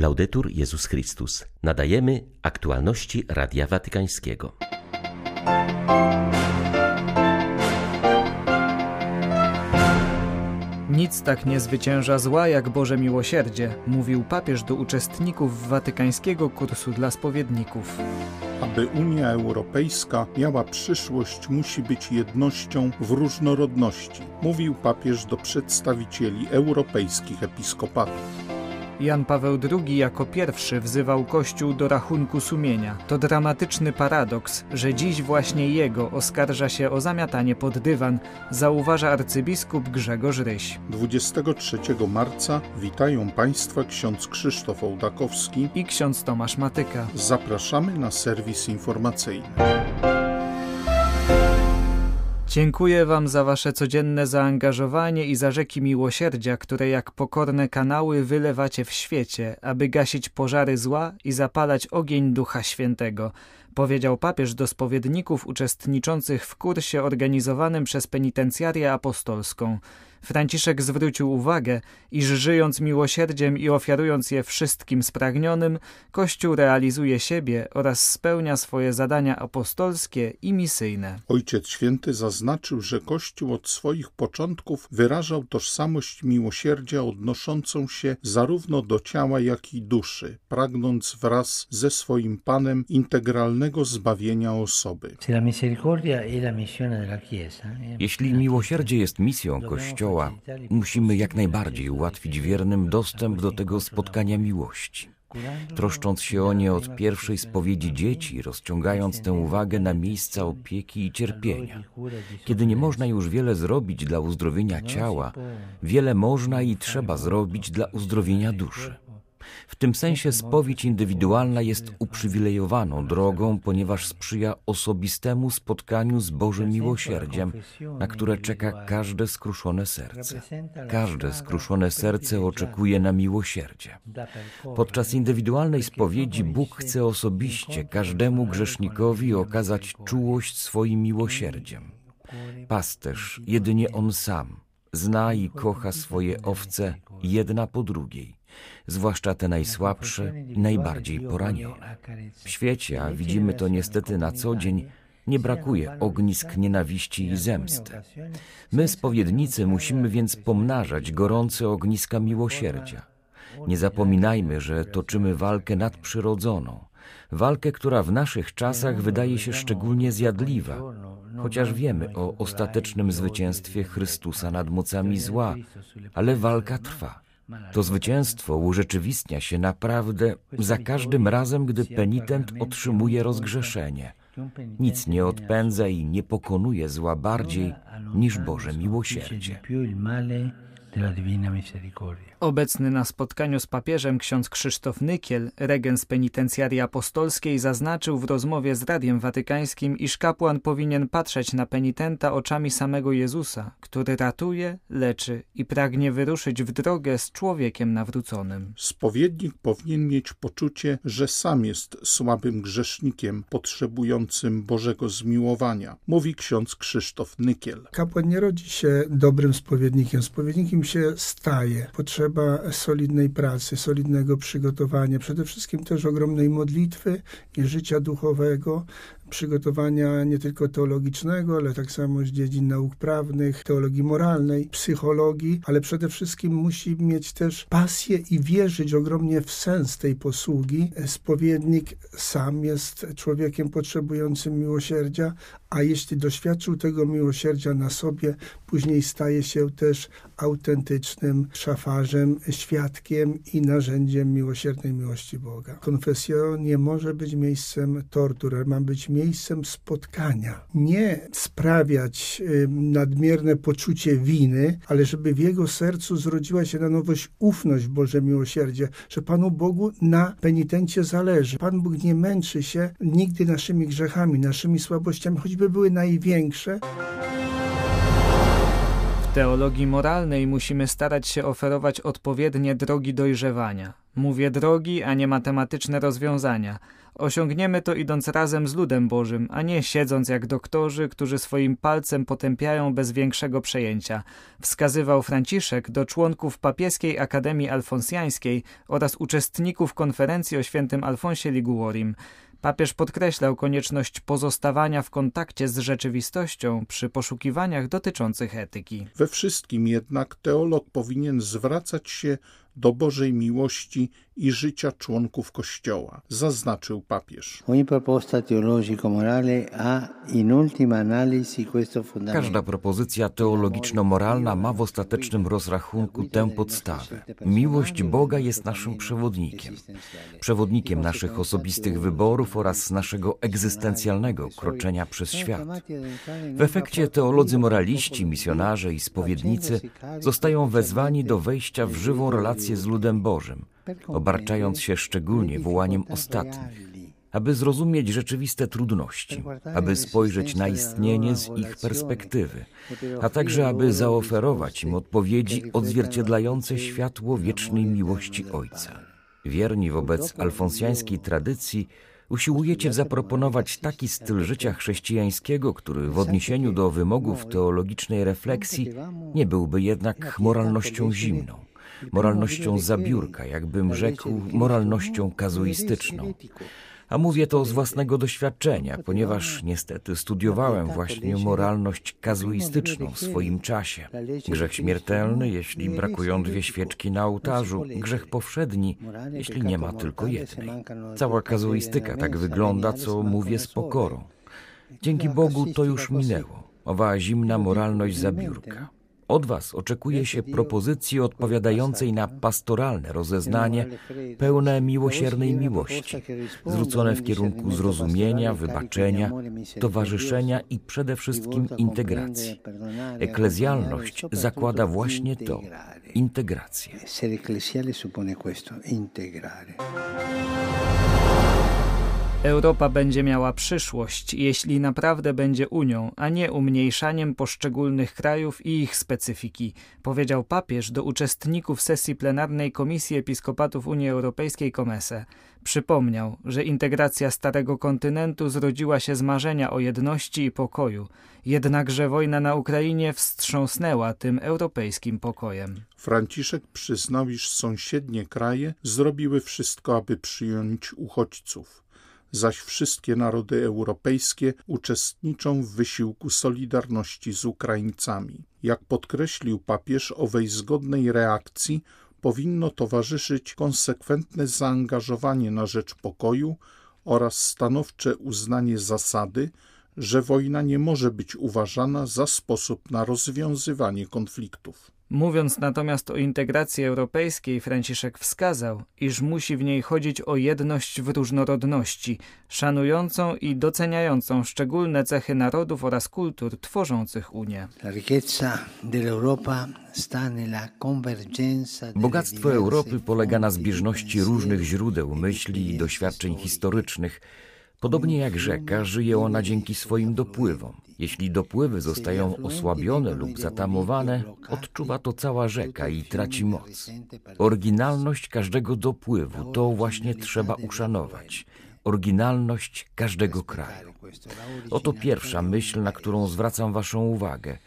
Laudetur Jezus Chrystus. Nadajemy aktualności Radia Watykańskiego. Nic tak nie zwycięża zła jak Boże miłosierdzie, mówił papież do uczestników watykańskiego kursu dla spowiedników. Aby Unia Europejska miała przyszłość, musi być jednością w różnorodności, mówił papież do przedstawicieli europejskich episkopatów. Jan Paweł II jako pierwszy wzywał Kościół do rachunku sumienia. To dramatyczny paradoks, że dziś właśnie jego oskarża się o zamiatanie pod dywan, zauważa arcybiskup Grzegorz Ryś. 23 marca witają Państwa ksiądz Krzysztof Ołdakowski i ksiądz Tomasz Matyka. Zapraszamy na serwis informacyjny. Dziękuję Wam za Wasze codzienne zaangażowanie i za rzeki miłosierdzia, które jak pokorne kanały wylewacie w świecie, aby gasić pożary zła i zapalać ogień Ducha Świętego, powiedział papież do spowiedników uczestniczących w kursie organizowanym przez penitencjarię apostolską. Franciszek zwrócił uwagę, iż żyjąc miłosierdziem i ofiarując je wszystkim spragnionym, Kościół realizuje siebie oraz spełnia swoje zadania apostolskie i misyjne. Ojciec Święty zaznaczył, że Kościół od swoich początków wyrażał tożsamość miłosierdzia odnoszącą się zarówno do ciała, jak i duszy, pragnąc wraz ze swoim Panem integralnego zbawienia osoby. Jeśli miłosierdzie jest misją Kościoła, Kościoła, musimy jak najbardziej ułatwić wiernym dostęp do tego spotkania miłości. Troszcząc się o nie od pierwszej spowiedzi dzieci, rozciągając tę uwagę na miejsca opieki i cierpienia. Kiedy nie można już wiele zrobić dla uzdrowienia ciała, wiele można i trzeba zrobić dla uzdrowienia duszy. W tym sensie spowiedź indywidualna jest uprzywilejowaną drogą, ponieważ sprzyja osobistemu spotkaniu z Bożym miłosierdziem, na które czeka każde skruszone serce. Każde skruszone serce oczekuje na miłosierdzie. Podczas indywidualnej spowiedzi Bóg chce osobiście każdemu grzesznikowi okazać czułość swoim miłosierdziem. Pasterz, jedynie on sam, zna i kocha swoje owce jedna po drugiej zwłaszcza te najsłabsze i najbardziej poranione. W świecie, a widzimy to niestety na co dzień, nie brakuje ognisk nienawiści i zemsty. My, spowiednicy, musimy więc pomnażać gorące ogniska miłosierdzia. Nie zapominajmy, że toczymy walkę nadprzyrodzoną, walkę, która w naszych czasach wydaje się szczególnie zjadliwa, chociaż wiemy o ostatecznym zwycięstwie Chrystusa nad mocami zła, ale walka trwa. To zwycięstwo urzeczywistnia się naprawdę za każdym razem, gdy penitent otrzymuje rozgrzeszenie. Nic nie odpędza i nie pokonuje zła bardziej niż Boże miłosierdzie. Obecny na spotkaniu z papieżem ksiądz Krzysztof Nykiel, regens penitencjarii apostolskiej, zaznaczył w rozmowie z Radiem Watykańskim, iż kapłan powinien patrzeć na penitenta oczami samego Jezusa, który ratuje, leczy i pragnie wyruszyć w drogę z człowiekiem nawróconym. Spowiednik powinien mieć poczucie, że sam jest słabym grzesznikiem potrzebującym Bożego zmiłowania, mówi ksiądz Krzysztof Nykiel. Kapłan nie rodzi się dobrym spowiednikiem. Spowiednikiem się staje. Potrzeba potrzeba solidnej pracy, solidnego przygotowania, przede wszystkim też ogromnej modlitwy i życia duchowego, przygotowania nie tylko teologicznego, ale tak samo z dziedzin nauk prawnych, teologii moralnej, psychologii, ale przede wszystkim musi mieć też pasję i wierzyć ogromnie w sens tej posługi. Spowiednik sam jest człowiekiem potrzebującym miłosierdzia, a jeśli doświadczył tego miłosierdzia na sobie, później staje się też autentycznym szafarzem, świadkiem i narzędziem miłosiernej miłości Boga. Konfesja nie może być miejscem tortur, ma być miejscem spotkania. Nie sprawiać nadmierne poczucie winy, ale żeby w jego sercu zrodziła się na nowość ufność w Boże miłosierdzie, że Panu Bogu na penitencie zależy. Pan Bóg nie męczy się nigdy naszymi grzechami, naszymi słabościami, choćby były największe. W teologii moralnej musimy starać się oferować odpowiednie drogi dojrzewania. Mówię drogi, a nie matematyczne rozwiązania – Osiągniemy to idąc razem z ludem Bożym, a nie siedząc jak doktorzy, którzy swoim palcem potępiają bez większego przejęcia. Wskazywał Franciszek do członków Papieskiej Akademii Alfonsjańskiej oraz uczestników konferencji o świętym Alfonsie Liguorim. Papież podkreślał konieczność pozostawania w kontakcie z rzeczywistością przy poszukiwaniach dotyczących etyki. We wszystkim jednak teolog powinien zwracać się do Bożej miłości i życia członków Kościoła, zaznaczył papież. Każda propozycja teologiczno-moralna ma w ostatecznym rozrachunku tę podstawę. Miłość Boga jest naszym przewodnikiem. Przewodnikiem naszych osobistych wyborów oraz naszego egzystencjalnego kroczenia przez świat. W efekcie teolodzy moraliści, misjonarze i spowiednicy zostają wezwani do wejścia w żywą relację z ludem Bożym, obarczając się szczególnie wołaniem ostatnich, aby zrozumieć rzeczywiste trudności, aby spojrzeć na istnienie z ich perspektywy, a także aby zaoferować im odpowiedzi odzwierciedlające światło wiecznej miłości Ojca. Wierni wobec alfonsjańskiej tradycji, usiłujecie zaproponować taki styl życia chrześcijańskiego, który w odniesieniu do wymogów teologicznej refleksji nie byłby jednak moralnością zimną moralnością zabiórka, jakbym rzekł, moralnością kazuistyczną. A mówię to z własnego doświadczenia, ponieważ niestety studiowałem właśnie moralność kazuistyczną w swoim czasie. Grzech śmiertelny, jeśli brakują dwie świeczki na ołtarzu, grzech powszedni, jeśli nie ma tylko jednej. Cała kazuistyka tak wygląda, co mówię z pokorą. Dzięki Bogu to już minęło, owa zimna moralność zabiórka. Od Was oczekuje się propozycji odpowiadającej na pastoralne rozeznanie, pełne miłosiernej miłości, zwrócone w kierunku zrozumienia, wybaczenia, towarzyszenia i przede wszystkim integracji. Eklezjalność zakłada właśnie to integrację. Europa będzie miała przyszłość, jeśli naprawdę będzie Unią, a nie umniejszaniem poszczególnych krajów i ich specyfiki, powiedział papież do uczestników sesji plenarnej Komisji Episkopatów Unii Europejskiej Komese. Przypomniał, że integracja Starego Kontynentu zrodziła się z marzenia o jedności i pokoju, jednakże wojna na Ukrainie wstrząsnęła tym europejskim pokojem. Franciszek przyznał, iż sąsiednie kraje zrobiły wszystko, aby przyjąć uchodźców zaś wszystkie narody europejskie uczestniczą w wysiłku solidarności z Ukraińcami. Jak podkreślił papież, owej zgodnej reakcji powinno towarzyszyć konsekwentne zaangażowanie na rzecz pokoju oraz stanowcze uznanie zasady, że wojna nie może być uważana za sposób na rozwiązywanie konfliktów. Mówiąc natomiast o integracji europejskiej, Franciszek wskazał, iż musi w niej chodzić o jedność w różnorodności, szanującą i doceniającą szczególne cechy narodów oraz kultur tworzących Unię. Bogactwo Europy polega na zbieżności różnych źródeł myśli i doświadczeń historycznych, Podobnie jak rzeka, żyje ona dzięki swoim dopływom. Jeśli dopływy zostają osłabione lub zatamowane, odczuwa to cała rzeka i traci moc. Oryginalność każdego dopływu to właśnie trzeba uszanować oryginalność każdego kraju. Oto pierwsza myśl, na którą zwracam Waszą uwagę.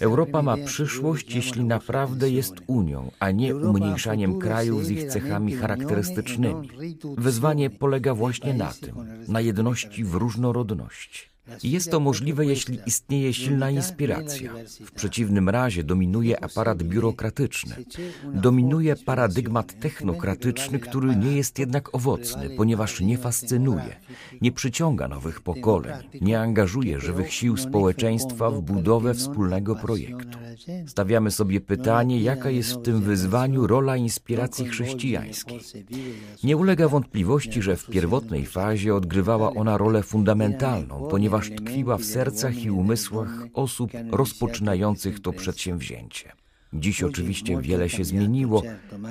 Europa ma przyszłość, jeśli naprawdę jest Unią, a nie umniejszaniem krajów z ich cechami charakterystycznymi. Wyzwanie polega właśnie na tym, na jedności w różnorodności. Jest to możliwe, jeśli istnieje silna inspiracja. W przeciwnym razie dominuje aparat biurokratyczny. Dominuje paradygmat technokratyczny, który nie jest jednak owocny, ponieważ nie fascynuje, nie przyciąga nowych pokoleń, nie angażuje żywych sił społeczeństwa w budowę wspólnego projektu. Stawiamy sobie pytanie, jaka jest w tym wyzwaniu rola inspiracji chrześcijańskiej. Nie ulega wątpliwości, że w pierwotnej fazie odgrywała ona rolę fundamentalną, ponieważ tkwiła w sercach i umysłach osób rozpoczynających to przedsięwzięcie. Dziś oczywiście wiele się zmieniło,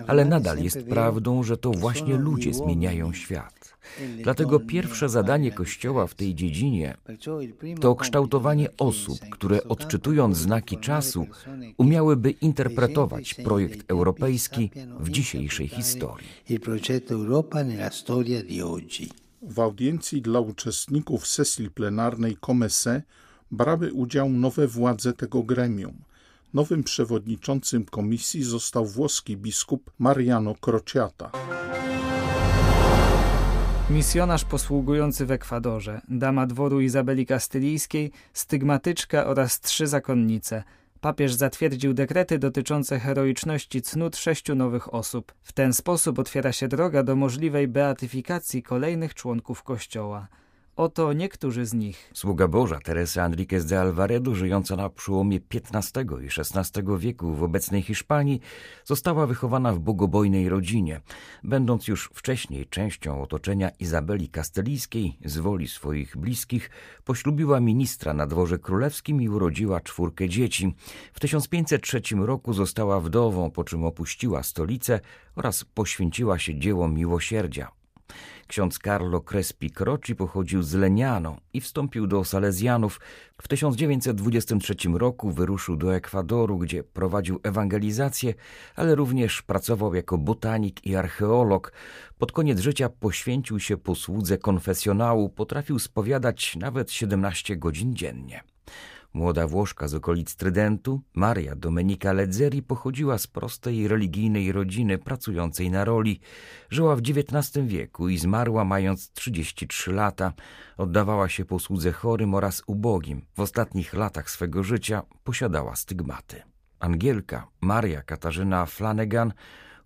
ale nadal jest prawdą, że to właśnie ludzie zmieniają świat. Dlatego pierwsze zadanie Kościoła w tej dziedzinie to kształtowanie osób, które odczytując znaki czasu, umiałyby interpretować projekt europejski w dzisiejszej historii. W audiencji dla uczestników sesji plenarnej Comese brały udział nowe władze tego gremium. Nowym przewodniczącym komisji został włoski biskup Mariano Crociata. Misjonarz posługujący w Ekwadorze, dama dworu Izabeli Kastylijskiej, stygmatyczka oraz trzy zakonnice. Papież zatwierdził dekrety dotyczące heroiczności cnót sześciu nowych osób. W ten sposób otwiera się droga do możliwej beatyfikacji kolejnych członków Kościoła. Oto niektórzy z nich. Sługa Boża Teresa Enriquez de Alvaredo, żyjąca na przełomie XV i XVI wieku w obecnej Hiszpanii, została wychowana w bogobojnej rodzinie. Będąc już wcześniej częścią otoczenia Izabeli Kastelijskiej, z woli swoich bliskich, poślubiła ministra na dworze królewskim i urodziła czwórkę dzieci. W 1503 roku została wdową, po czym opuściła stolicę oraz poświęciła się dziełom miłosierdzia. Ksiądz Carlo Crespi Croci pochodził z Leniano i wstąpił do Salezjanów. W 1923 roku wyruszył do Ekwadoru, gdzie prowadził ewangelizację, ale również pracował jako botanik i archeolog. Pod koniec życia poświęcił się posłudze konfesjonału, potrafił spowiadać nawet 17 godzin dziennie. Młoda Włoszka z okolic Trydentu, Maria Domenica Ledzeri pochodziła z prostej religijnej rodziny pracującej na roli. Żyła w XIX wieku i zmarła mając 33 lata. Oddawała się posłudze chorym oraz ubogim. W ostatnich latach swego życia posiadała stygmaty. Angielka Maria Katarzyna Flanagan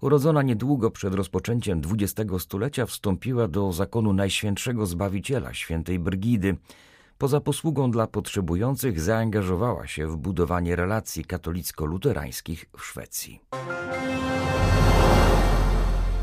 urodzona niedługo przed rozpoczęciem XX stulecia, wstąpiła do zakonu Najświętszego Zbawiciela świętej Brygidy. Poza posługą dla potrzebujących zaangażowała się w budowanie relacji katolicko-luterańskich w Szwecji.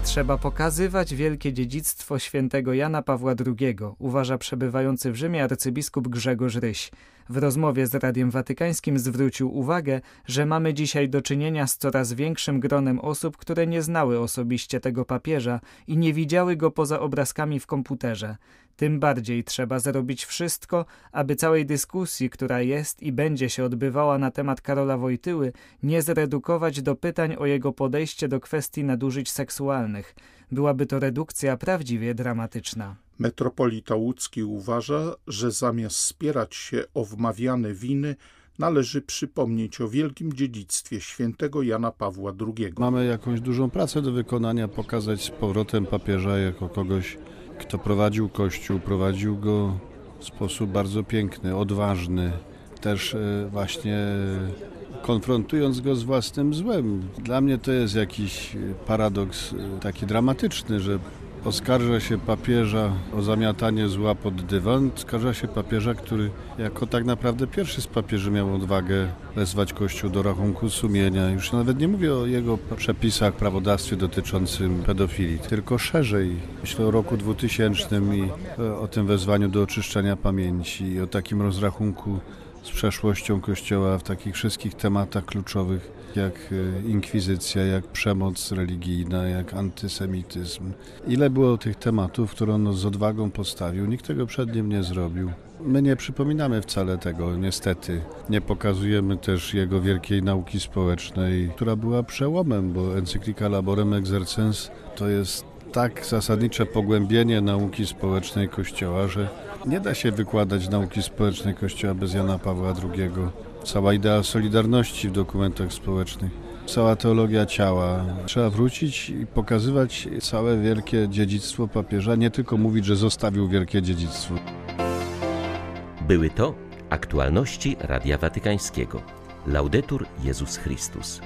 Trzeba pokazywać wielkie dziedzictwo świętego Jana Pawła II, uważa przebywający w Rzymie arcybiskup Grzegorz Ryś. W rozmowie z Radiem Watykańskim zwrócił uwagę, że mamy dzisiaj do czynienia z coraz większym gronem osób, które nie znały osobiście tego papieża i nie widziały go poza obrazkami w komputerze. Tym bardziej trzeba zrobić wszystko, aby całej dyskusji, która jest i będzie się odbywała na temat Karola Wojtyły, nie zredukować do pytań o jego podejście do kwestii nadużyć seksualnych. Byłaby to redukcja prawdziwie dramatyczna. Metropolita łódzki uważa, że zamiast spierać się o wmawiane winy, należy przypomnieć o wielkim dziedzictwie świętego Jana Pawła II. Mamy jakąś dużą pracę do wykonania, pokazać z powrotem papieża jako kogoś, kto prowadził Kościół, prowadził go w sposób bardzo piękny, odważny, też e, właśnie konfrontując go z własnym złem. Dla mnie to jest jakiś paradoks e, taki dramatyczny, że Oskarża się papieża o zamiatanie zła pod dywan. Oskarża się papieża, który jako tak naprawdę pierwszy z papieży miał odwagę wezwać Kościół do rachunku sumienia. Już nawet nie mówię o jego przepisach, prawodawstwie dotyczącym pedofilii, tylko szerzej. Myślę o roku 2000 i o tym wezwaniu do oczyszczania pamięci i o takim rozrachunku z przeszłością Kościoła w takich wszystkich tematach kluczowych, jak e, inkwizycja, jak przemoc religijna, jak antysemityzm. Ile było tych tematów, które on z odwagą postawił, nikt tego przed nim nie zrobił. My nie przypominamy wcale tego, niestety. Nie pokazujemy też jego wielkiej nauki społecznej, która była przełomem, bo encyklika Laborem Exercens to jest tak zasadnicze pogłębienie nauki społecznej Kościoła, że nie da się wykładać nauki społecznej Kościoła bez Jana Pawła II. Cała idea solidarności w dokumentach społecznych, cała teologia ciała. Trzeba wrócić i pokazywać całe wielkie dziedzictwo papieża, nie tylko mówić, że zostawił wielkie dziedzictwo. Były to aktualności Radia Watykańskiego. Laudetur Jezus Chrystus.